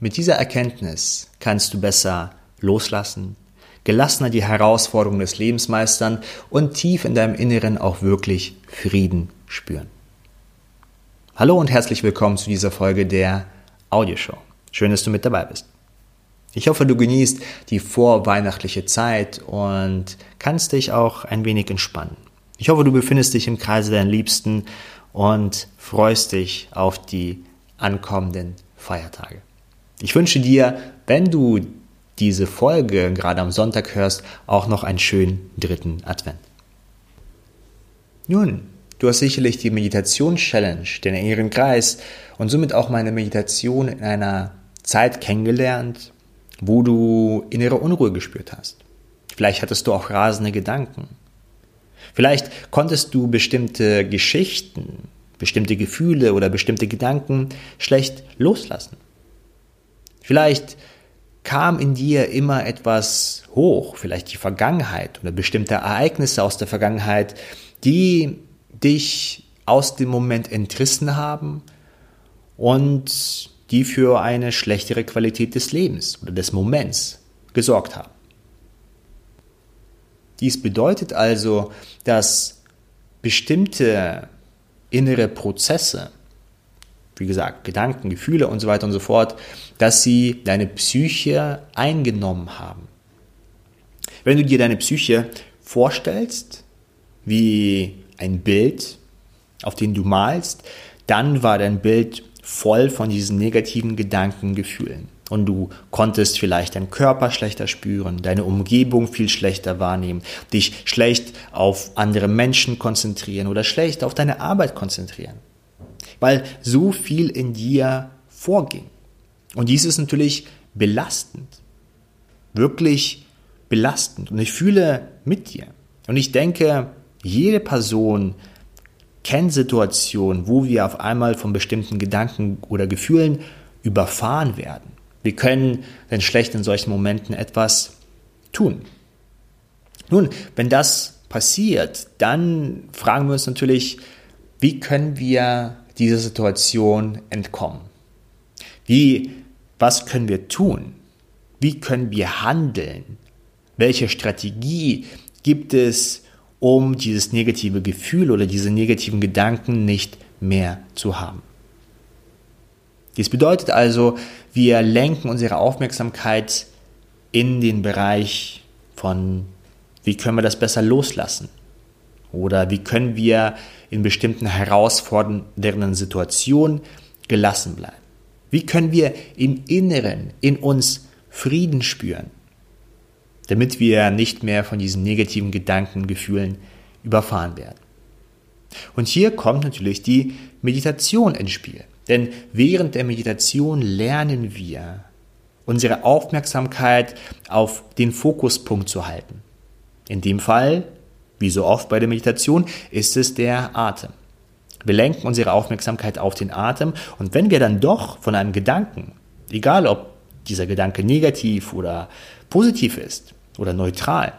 Mit dieser Erkenntnis kannst du besser loslassen, gelassener die Herausforderungen des Lebens meistern und tief in deinem Inneren auch wirklich Frieden spüren. Hallo und herzlich willkommen zu dieser Folge der Audioshow. Schön, dass du mit dabei bist. Ich hoffe, du genießt die vorweihnachtliche Zeit und kannst dich auch ein wenig entspannen. Ich hoffe, du befindest dich im Kreise deiner Liebsten und freust dich auf die ankommenden Feiertage. Ich wünsche dir, wenn du diese Folge gerade am Sonntag hörst, auch noch einen schönen dritten Advent. Nun, du hast sicherlich die Meditation-Challenge, den inneren Kreis und somit auch meine Meditation in einer Zeit kennengelernt, wo du innere Unruhe gespürt hast. Vielleicht hattest du auch rasende Gedanken. Vielleicht konntest du bestimmte Geschichten, bestimmte Gefühle oder bestimmte Gedanken schlecht loslassen. Vielleicht kam in dir immer etwas hoch, vielleicht die Vergangenheit oder bestimmte Ereignisse aus der Vergangenheit, die dich aus dem Moment entrissen haben und die für eine schlechtere Qualität des Lebens oder des Moments gesorgt haben. Dies bedeutet also, dass bestimmte innere Prozesse, wie gesagt, Gedanken, Gefühle und so weiter und so fort, dass sie deine Psyche eingenommen haben. Wenn du dir deine Psyche vorstellst, wie ein Bild, auf den du malst, dann war dein Bild voll von diesen negativen Gedanken, Gefühlen. Und du konntest vielleicht deinen Körper schlechter spüren, deine Umgebung viel schlechter wahrnehmen, dich schlecht auf andere Menschen konzentrieren oder schlecht auf deine Arbeit konzentrieren. Weil so viel in dir vorging. Und dies ist natürlich belastend. Wirklich belastend. Und ich fühle mit dir. Und ich denke, jede Person kennt Situationen, wo wir auf einmal von bestimmten Gedanken oder Gefühlen überfahren werden. Wir können denn schlecht in solchen Momenten etwas tun. Nun, wenn das passiert, dann fragen wir uns natürlich, wie können wir dieser Situation entkommen? Wie, was können wir tun? Wie können wir handeln? Welche Strategie gibt es, um dieses negative Gefühl oder diese negativen Gedanken nicht mehr zu haben. Dies bedeutet also, wir lenken unsere Aufmerksamkeit in den Bereich von, wie können wir das besser loslassen? Oder wie können wir in bestimmten herausfordernden Situationen gelassen bleiben? Wie können wir im Inneren, in uns Frieden spüren? damit wir nicht mehr von diesen negativen Gedanken, Gefühlen überfahren werden. Und hier kommt natürlich die Meditation ins Spiel. Denn während der Meditation lernen wir, unsere Aufmerksamkeit auf den Fokuspunkt zu halten. In dem Fall, wie so oft bei der Meditation, ist es der Atem. Wir lenken unsere Aufmerksamkeit auf den Atem und wenn wir dann doch von einem Gedanken, egal ob dieser Gedanke negativ oder positiv ist, oder neutral.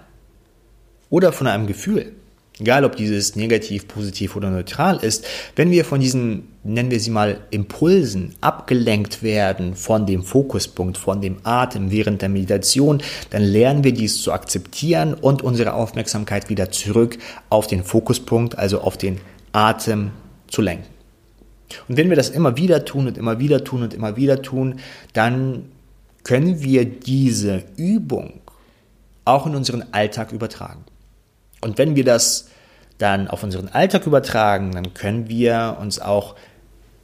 Oder von einem Gefühl. Egal, ob dieses negativ, positiv oder neutral ist, wenn wir von diesen, nennen wir sie mal, Impulsen abgelenkt werden von dem Fokuspunkt, von dem Atem während der Meditation, dann lernen wir dies zu akzeptieren und unsere Aufmerksamkeit wieder zurück auf den Fokuspunkt, also auf den Atem zu lenken. Und wenn wir das immer wieder tun und immer wieder tun und immer wieder tun, dann können wir diese Übung auch in unseren Alltag übertragen. Und wenn wir das dann auf unseren Alltag übertragen, dann können wir uns auch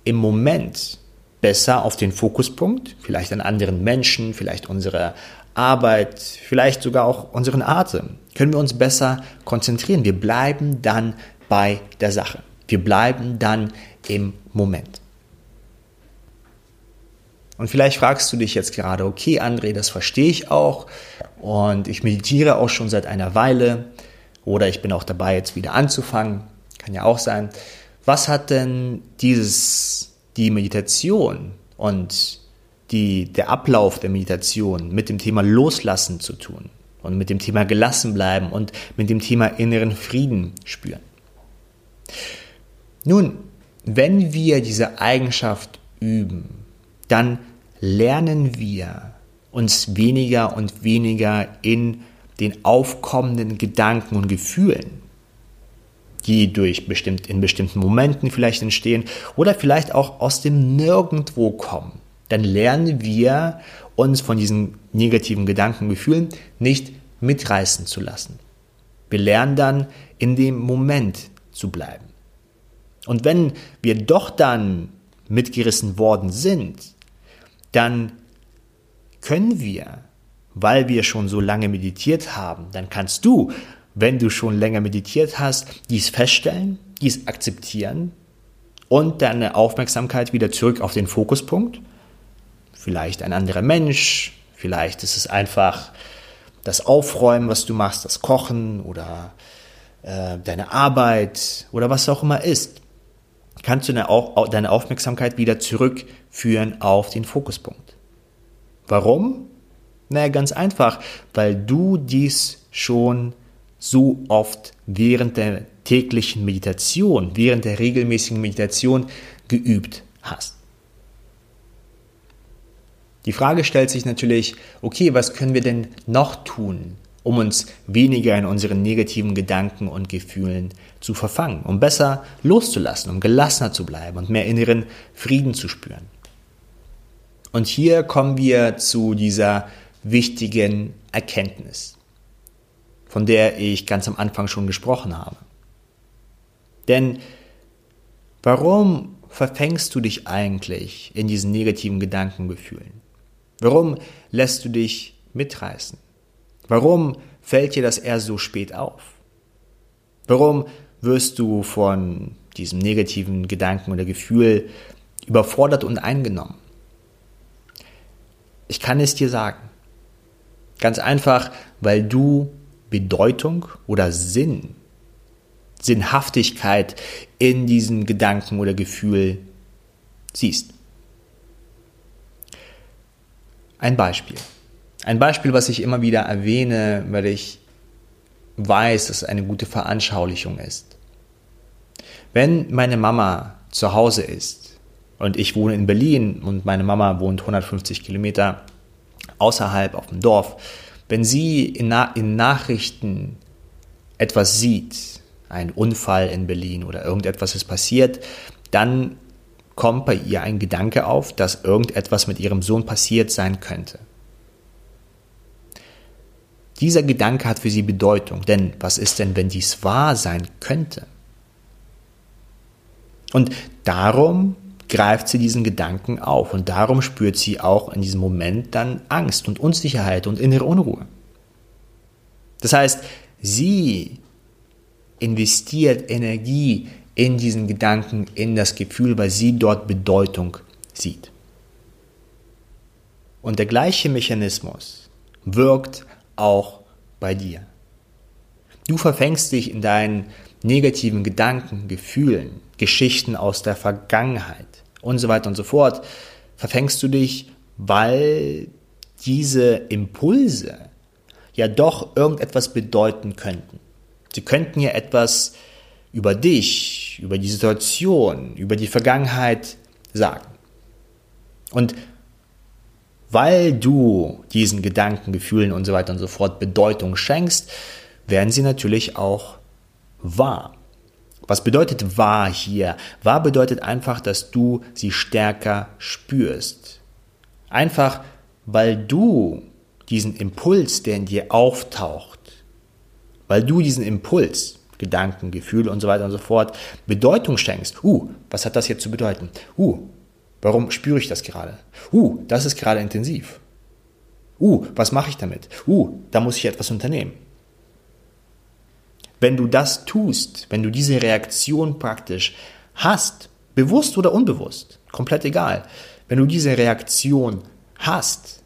im Moment besser auf den Fokuspunkt, vielleicht an anderen Menschen, vielleicht unsere Arbeit, vielleicht sogar auch unseren Atem, können wir uns besser konzentrieren. Wir bleiben dann bei der Sache. Wir bleiben dann im Moment. Und vielleicht fragst du dich jetzt gerade, okay, André, das verstehe ich auch und ich meditiere auch schon seit einer Weile oder ich bin auch dabei, jetzt wieder anzufangen, kann ja auch sein. Was hat denn dieses, die Meditation und die, der Ablauf der Meditation mit dem Thema Loslassen zu tun und mit dem Thema gelassen bleiben und mit dem Thema inneren Frieden spüren? Nun, wenn wir diese Eigenschaft üben, dann lernen wir uns weniger und weniger in den aufkommenden Gedanken und Gefühlen, die durch bestimmt, in bestimmten Momenten vielleicht entstehen oder vielleicht auch aus dem Nirgendwo kommen, dann lernen wir uns von diesen negativen Gedanken und Gefühlen nicht mitreißen zu lassen. Wir lernen dann in dem Moment zu bleiben. Und wenn wir doch dann mitgerissen worden sind, dann können wir, weil wir schon so lange meditiert haben, dann kannst du, wenn du schon länger meditiert hast, dies feststellen, dies akzeptieren und deine Aufmerksamkeit wieder zurück auf den Fokuspunkt. Vielleicht ein anderer Mensch, vielleicht ist es einfach das Aufräumen, was du machst, das Kochen oder äh, deine Arbeit oder was auch immer ist. Kannst du deine Aufmerksamkeit wieder zurückführen auf den Fokuspunkt. Warum? Naja, ganz einfach, weil du dies schon so oft während der täglichen Meditation, während der regelmäßigen Meditation geübt hast. Die Frage stellt sich natürlich, okay, was können wir denn noch tun, um uns weniger in unseren negativen Gedanken und Gefühlen zu verfangen, um besser loszulassen, um gelassener zu bleiben und mehr inneren Frieden zu spüren? Und hier kommen wir zu dieser wichtigen Erkenntnis, von der ich ganz am Anfang schon gesprochen habe. Denn warum verfängst du dich eigentlich in diesen negativen Gedankengefühlen? Warum lässt du dich mitreißen? Warum fällt dir das erst so spät auf? Warum wirst du von diesem negativen Gedanken oder Gefühl überfordert und eingenommen? Ich kann es dir sagen. Ganz einfach, weil du Bedeutung oder Sinn, Sinnhaftigkeit in diesem Gedanken oder Gefühl siehst. Ein Beispiel. Ein Beispiel, was ich immer wieder erwähne, weil ich weiß, dass es eine gute Veranschaulichung ist. Wenn meine Mama zu Hause ist und ich wohne in Berlin und meine Mama wohnt 150 Kilometer außerhalb auf dem Dorf. Wenn sie in, Na in Nachrichten etwas sieht, ein Unfall in Berlin oder irgendetwas ist passiert, dann kommt bei ihr ein Gedanke auf, dass irgendetwas mit ihrem Sohn passiert sein könnte. Dieser Gedanke hat für sie Bedeutung, denn was ist denn, wenn dies wahr sein könnte? Und darum greift sie diesen Gedanken auf und darum spürt sie auch in diesem Moment dann Angst und Unsicherheit und innere Unruhe. Das heißt, sie investiert Energie in diesen Gedanken, in das Gefühl, weil sie dort Bedeutung sieht. Und der gleiche Mechanismus wirkt auch bei dir. Du verfängst dich in deinen negativen Gedanken, Gefühlen, Geschichten aus der Vergangenheit und so weiter und so fort, verfängst du dich, weil diese Impulse ja doch irgendetwas bedeuten könnten. Sie könnten ja etwas über dich, über die Situation, über die Vergangenheit sagen. Und weil du diesen Gedanken, Gefühlen und so weiter und so fort Bedeutung schenkst, werden sie natürlich auch wahr. Was bedeutet wahr hier? Wahr bedeutet einfach, dass du sie stärker spürst. Einfach, weil du diesen Impuls, der in dir auftaucht, weil du diesen Impuls, Gedanken, Gefühle und so weiter und so fort, Bedeutung schenkst. Uh, was hat das jetzt zu bedeuten? Uh, warum spüre ich das gerade? Uh, das ist gerade intensiv. Uh, was mache ich damit? Uh, da muss ich etwas unternehmen. Wenn du das tust, wenn du diese Reaktion praktisch hast, bewusst oder unbewusst, komplett egal, wenn du diese Reaktion hast,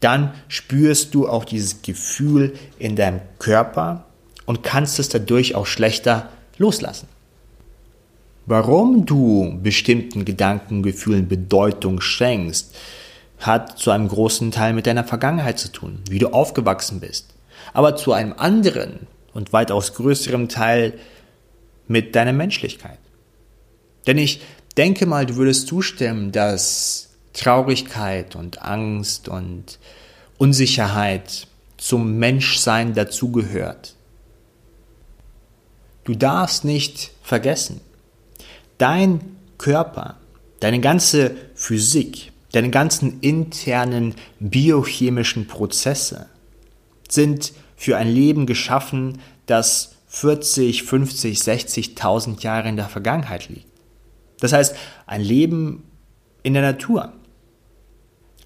dann spürst du auch dieses Gefühl in deinem Körper und kannst es dadurch auch schlechter loslassen. Warum du bestimmten Gedanken, Gefühlen Bedeutung schenkst, hat zu einem großen Teil mit deiner Vergangenheit zu tun, wie du aufgewachsen bist. Aber zu einem anderen und weitaus größerem Teil mit deiner Menschlichkeit. Denn ich denke mal, du würdest zustimmen, dass Traurigkeit und Angst und Unsicherheit zum Menschsein dazugehört. Du darfst nicht vergessen, dein Körper, deine ganze Physik, deine ganzen internen biochemischen Prozesse sind für ein Leben geschaffen, das 40, 50, 60.000 Jahre in der Vergangenheit liegt. Das heißt, ein Leben in der Natur.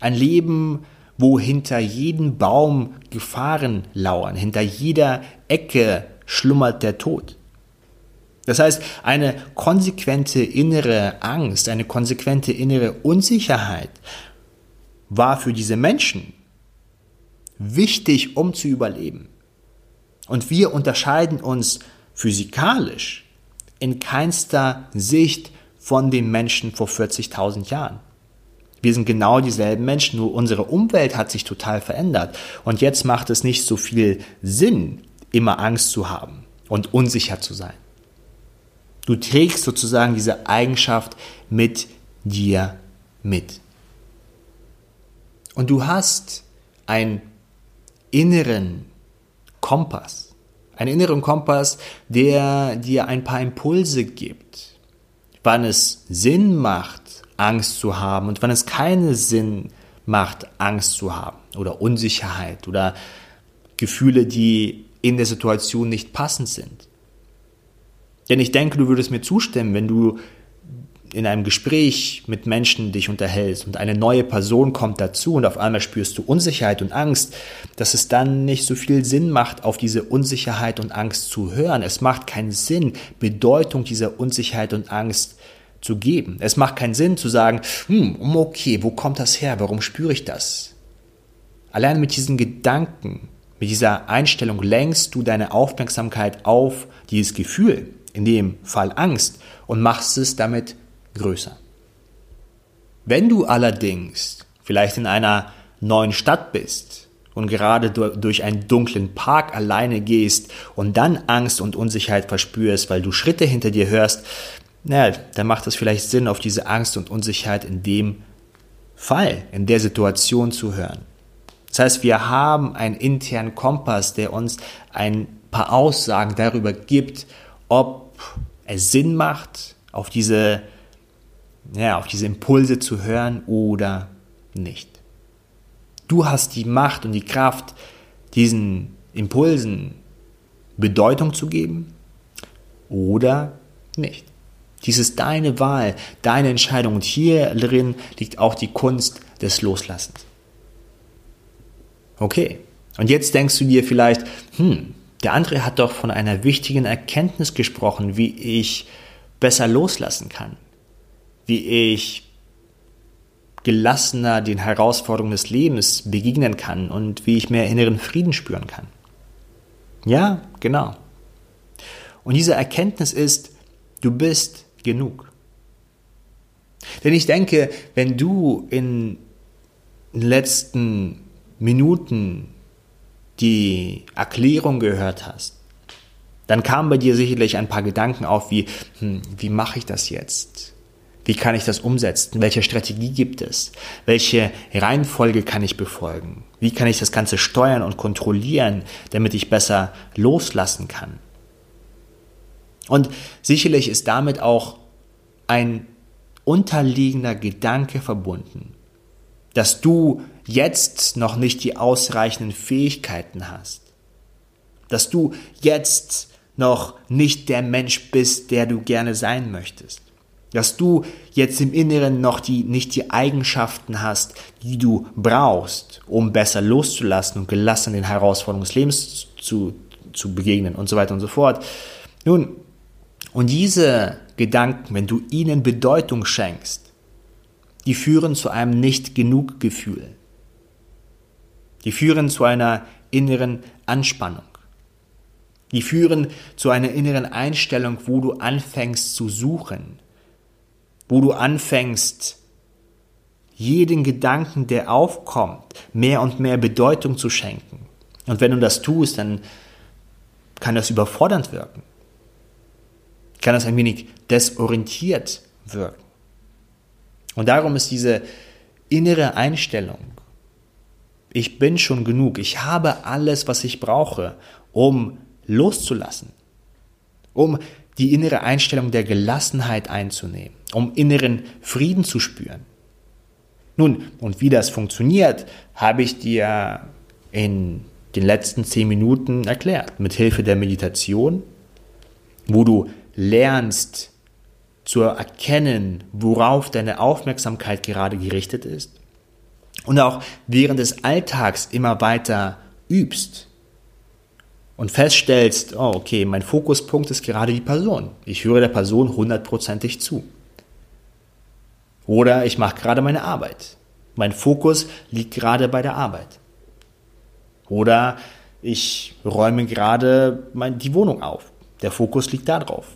Ein Leben, wo hinter jedem Baum Gefahren lauern, hinter jeder Ecke schlummert der Tod. Das heißt, eine konsequente innere Angst, eine konsequente innere Unsicherheit war für diese Menschen wichtig, um zu überleben. Und wir unterscheiden uns physikalisch in keinster Sicht von den Menschen vor 40.000 Jahren. Wir sind genau dieselben Menschen, nur unsere Umwelt hat sich total verändert. Und jetzt macht es nicht so viel Sinn, immer Angst zu haben und unsicher zu sein. Du trägst sozusagen diese Eigenschaft mit dir mit. Und du hast einen inneren Kompass. Einen inneren Kompass, der dir ein paar Impulse gibt, wann es Sinn macht, Angst zu haben und wann es keinen Sinn macht, Angst zu haben oder Unsicherheit oder Gefühle, die in der Situation nicht passend sind. Denn ich denke, du würdest mir zustimmen, wenn du in einem Gespräch mit Menschen dich unterhältst und eine neue Person kommt dazu und auf einmal spürst du Unsicherheit und Angst, dass es dann nicht so viel Sinn macht, auf diese Unsicherheit und Angst zu hören. Es macht keinen Sinn, Bedeutung dieser Unsicherheit und Angst zu geben. Es macht keinen Sinn zu sagen, hm, okay, wo kommt das her? Warum spüre ich das? Allein mit diesen Gedanken, mit dieser Einstellung lenkst du deine Aufmerksamkeit auf dieses Gefühl, in dem Fall Angst, und machst es damit größer. Wenn du allerdings vielleicht in einer neuen Stadt bist und gerade durch einen dunklen Park alleine gehst und dann Angst und Unsicherheit verspürst, weil du Schritte hinter dir hörst, naja, dann macht es vielleicht Sinn, auf diese Angst und Unsicherheit in dem Fall, in der Situation zu hören. Das heißt, wir haben einen internen Kompass, der uns ein paar Aussagen darüber gibt, ob es Sinn macht, auf diese ja, auf diese Impulse zu hören oder nicht. Du hast die Macht und die Kraft, diesen Impulsen Bedeutung zu geben oder nicht. Dies ist deine Wahl, deine Entscheidung und hierin liegt auch die Kunst des Loslassens. Okay, und jetzt denkst du dir vielleicht, hm, der andere hat doch von einer wichtigen Erkenntnis gesprochen, wie ich besser loslassen kann wie ich gelassener den Herausforderungen des Lebens begegnen kann und wie ich mehr inneren Frieden spüren kann. Ja, genau. Und diese Erkenntnis ist, du bist genug. Denn ich denke, wenn du in den letzten Minuten die Erklärung gehört hast, dann kamen bei dir sicherlich ein paar Gedanken auf, wie, hm, wie mache ich das jetzt? Wie kann ich das umsetzen? Welche Strategie gibt es? Welche Reihenfolge kann ich befolgen? Wie kann ich das Ganze steuern und kontrollieren, damit ich besser loslassen kann? Und sicherlich ist damit auch ein unterliegender Gedanke verbunden, dass du jetzt noch nicht die ausreichenden Fähigkeiten hast, dass du jetzt noch nicht der Mensch bist, der du gerne sein möchtest dass du jetzt im Inneren noch die, nicht die Eigenschaften hast, die du brauchst, um besser loszulassen und gelassen den Herausforderungen des Lebens zu, zu begegnen und so weiter und so fort. Nun, und diese Gedanken, wenn du ihnen Bedeutung schenkst, die führen zu einem nicht genug Gefühl. Die führen zu einer inneren Anspannung. Die führen zu einer inneren Einstellung, wo du anfängst zu suchen, wo du anfängst, jeden Gedanken, der aufkommt, mehr und mehr Bedeutung zu schenken. Und wenn du das tust, dann kann das überfordernd wirken. Kann das ein wenig desorientiert wirken. Und darum ist diese innere Einstellung, ich bin schon genug, ich habe alles, was ich brauche, um loszulassen, um die innere Einstellung der Gelassenheit einzunehmen, um inneren Frieden zu spüren. Nun, und wie das funktioniert, habe ich dir in den letzten zehn Minuten erklärt, mit Hilfe der Meditation, wo du lernst zu erkennen, worauf deine Aufmerksamkeit gerade gerichtet ist und auch während des Alltags immer weiter übst und feststellst, oh, okay, mein Fokuspunkt ist gerade die Person. Ich höre der Person hundertprozentig zu. Oder ich mache gerade meine Arbeit. Mein Fokus liegt gerade bei der Arbeit. Oder ich räume gerade die Wohnung auf. Der Fokus liegt da drauf.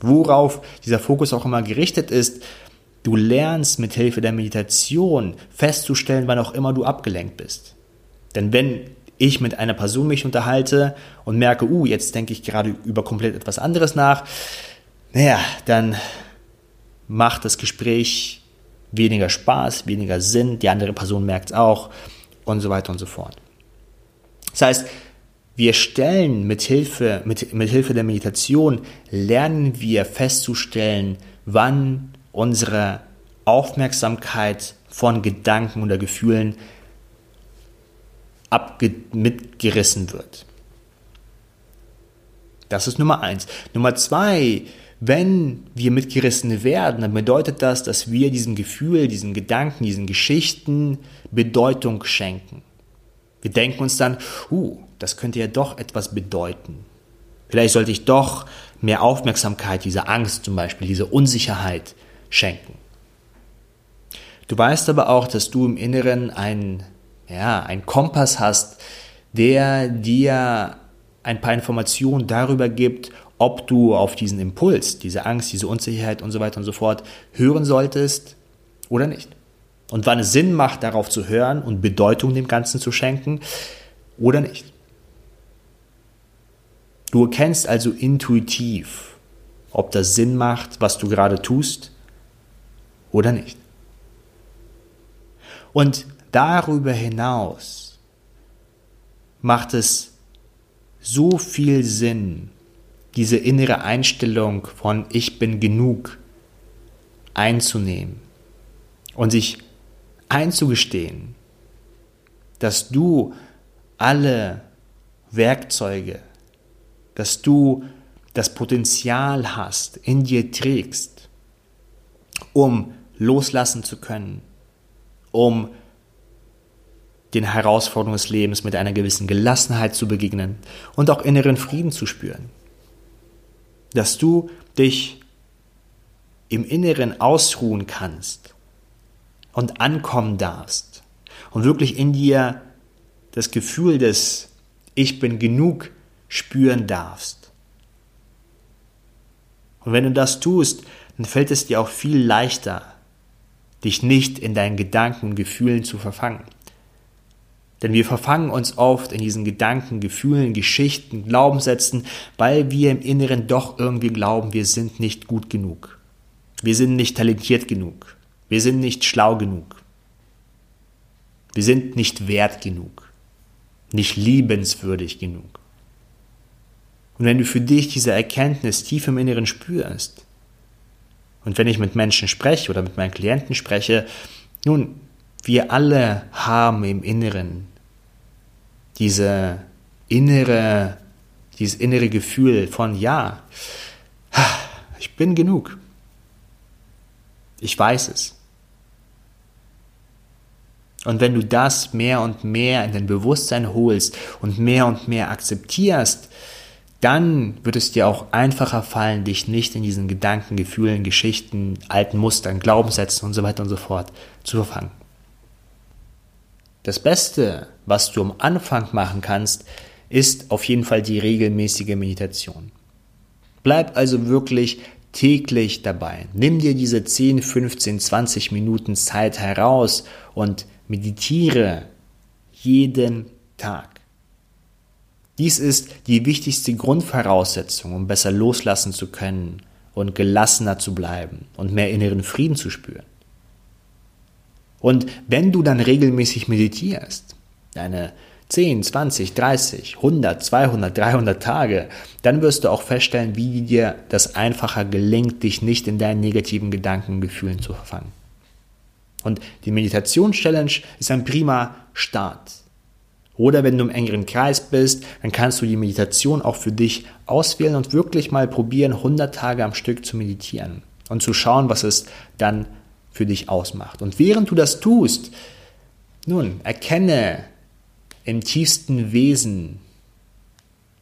Worauf dieser Fokus auch immer gerichtet ist, du lernst mit Hilfe der Meditation festzustellen, wann auch immer du abgelenkt bist. Denn wenn ich mit einer Person mich unterhalte und merke, uh, jetzt denke ich gerade über komplett etwas anderes nach, naja, dann macht das Gespräch weniger Spaß, weniger Sinn, die andere Person merkt es auch und so weiter und so fort. Das heißt, wir stellen mit Hilfe, mit, mit Hilfe der Meditation, lernen wir festzustellen, wann unsere Aufmerksamkeit von Gedanken oder Gefühlen mitgerissen wird. Das ist Nummer eins. Nummer zwei, wenn wir mitgerissen werden, dann bedeutet das, dass wir diesem Gefühl, diesen Gedanken, diesen Geschichten Bedeutung schenken. Wir denken uns dann, uh, das könnte ja doch etwas bedeuten. Vielleicht sollte ich doch mehr Aufmerksamkeit, diese Angst zum Beispiel, diese Unsicherheit schenken. Du weißt aber auch, dass du im Inneren einen, ja, einen Kompass hast, der dir ein paar Informationen darüber gibt, ob du auf diesen Impuls, diese Angst, diese Unsicherheit und so weiter und so fort hören solltest oder nicht. Und wann es Sinn macht, darauf zu hören und Bedeutung dem Ganzen zu schenken oder nicht. Du erkennst also intuitiv, ob das Sinn macht, was du gerade tust oder nicht. Und darüber hinaus macht es so viel Sinn, diese innere Einstellung von ich bin genug einzunehmen und sich einzugestehen, dass du alle Werkzeuge, dass du das Potenzial hast, in dir trägst, um loslassen zu können, um den Herausforderungen des Lebens mit einer gewissen Gelassenheit zu begegnen und auch inneren Frieden zu spüren dass du dich im Inneren ausruhen kannst und ankommen darfst und wirklich in dir das Gefühl des Ich bin genug spüren darfst. Und wenn du das tust, dann fällt es dir auch viel leichter, dich nicht in deinen Gedanken und Gefühlen zu verfangen. Denn wir verfangen uns oft in diesen Gedanken, Gefühlen, Geschichten, Glaubenssätzen, weil wir im Inneren doch irgendwie glauben, wir sind nicht gut genug. Wir sind nicht talentiert genug. Wir sind nicht schlau genug. Wir sind nicht wert genug. Nicht liebenswürdig genug. Und wenn du für dich diese Erkenntnis tief im Inneren spürst, und wenn ich mit Menschen spreche oder mit meinen Klienten spreche, nun, wir alle haben im Inneren diese innere, dieses innere Gefühl von, ja, ich bin genug. Ich weiß es. Und wenn du das mehr und mehr in dein Bewusstsein holst und mehr und mehr akzeptierst, dann wird es dir auch einfacher fallen, dich nicht in diesen Gedanken, Gefühlen, Geschichten, alten Mustern, Glaubenssätzen und so weiter und so fort zu verfangen. Das Beste, was du am Anfang machen kannst, ist auf jeden Fall die regelmäßige Meditation. Bleib also wirklich täglich dabei. Nimm dir diese 10, 15, 20 Minuten Zeit heraus und meditiere jeden Tag. Dies ist die wichtigste Grundvoraussetzung, um besser loslassen zu können und gelassener zu bleiben und mehr inneren Frieden zu spüren. Und wenn du dann regelmäßig meditierst, deine 10, 20, 30, 100, 200, 300 Tage, dann wirst du auch feststellen, wie dir das einfacher gelingt, dich nicht in deinen negativen Gedanken, Gefühlen zu verfangen. Und die Meditations-Challenge ist ein prima Start. Oder wenn du im engeren Kreis bist, dann kannst du die Meditation auch für dich auswählen und wirklich mal probieren, 100 Tage am Stück zu meditieren und zu schauen, was es dann für dich ausmacht. Und während du das tust, nun, erkenne im tiefsten Wesen,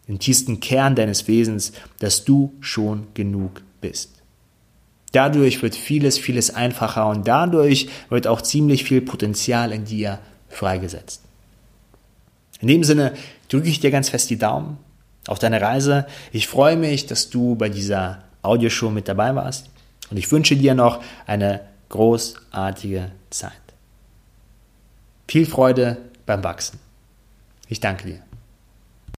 im tiefsten Kern deines Wesens, dass du schon genug bist. Dadurch wird vieles, vieles einfacher und dadurch wird auch ziemlich viel Potenzial in dir freigesetzt. In dem Sinne drücke ich dir ganz fest die Daumen auf deine Reise. Ich freue mich, dass du bei dieser Audioshow mit dabei warst und ich wünsche dir noch eine großartige Zeit. Viel Freude beim Wachsen. Ich danke dir.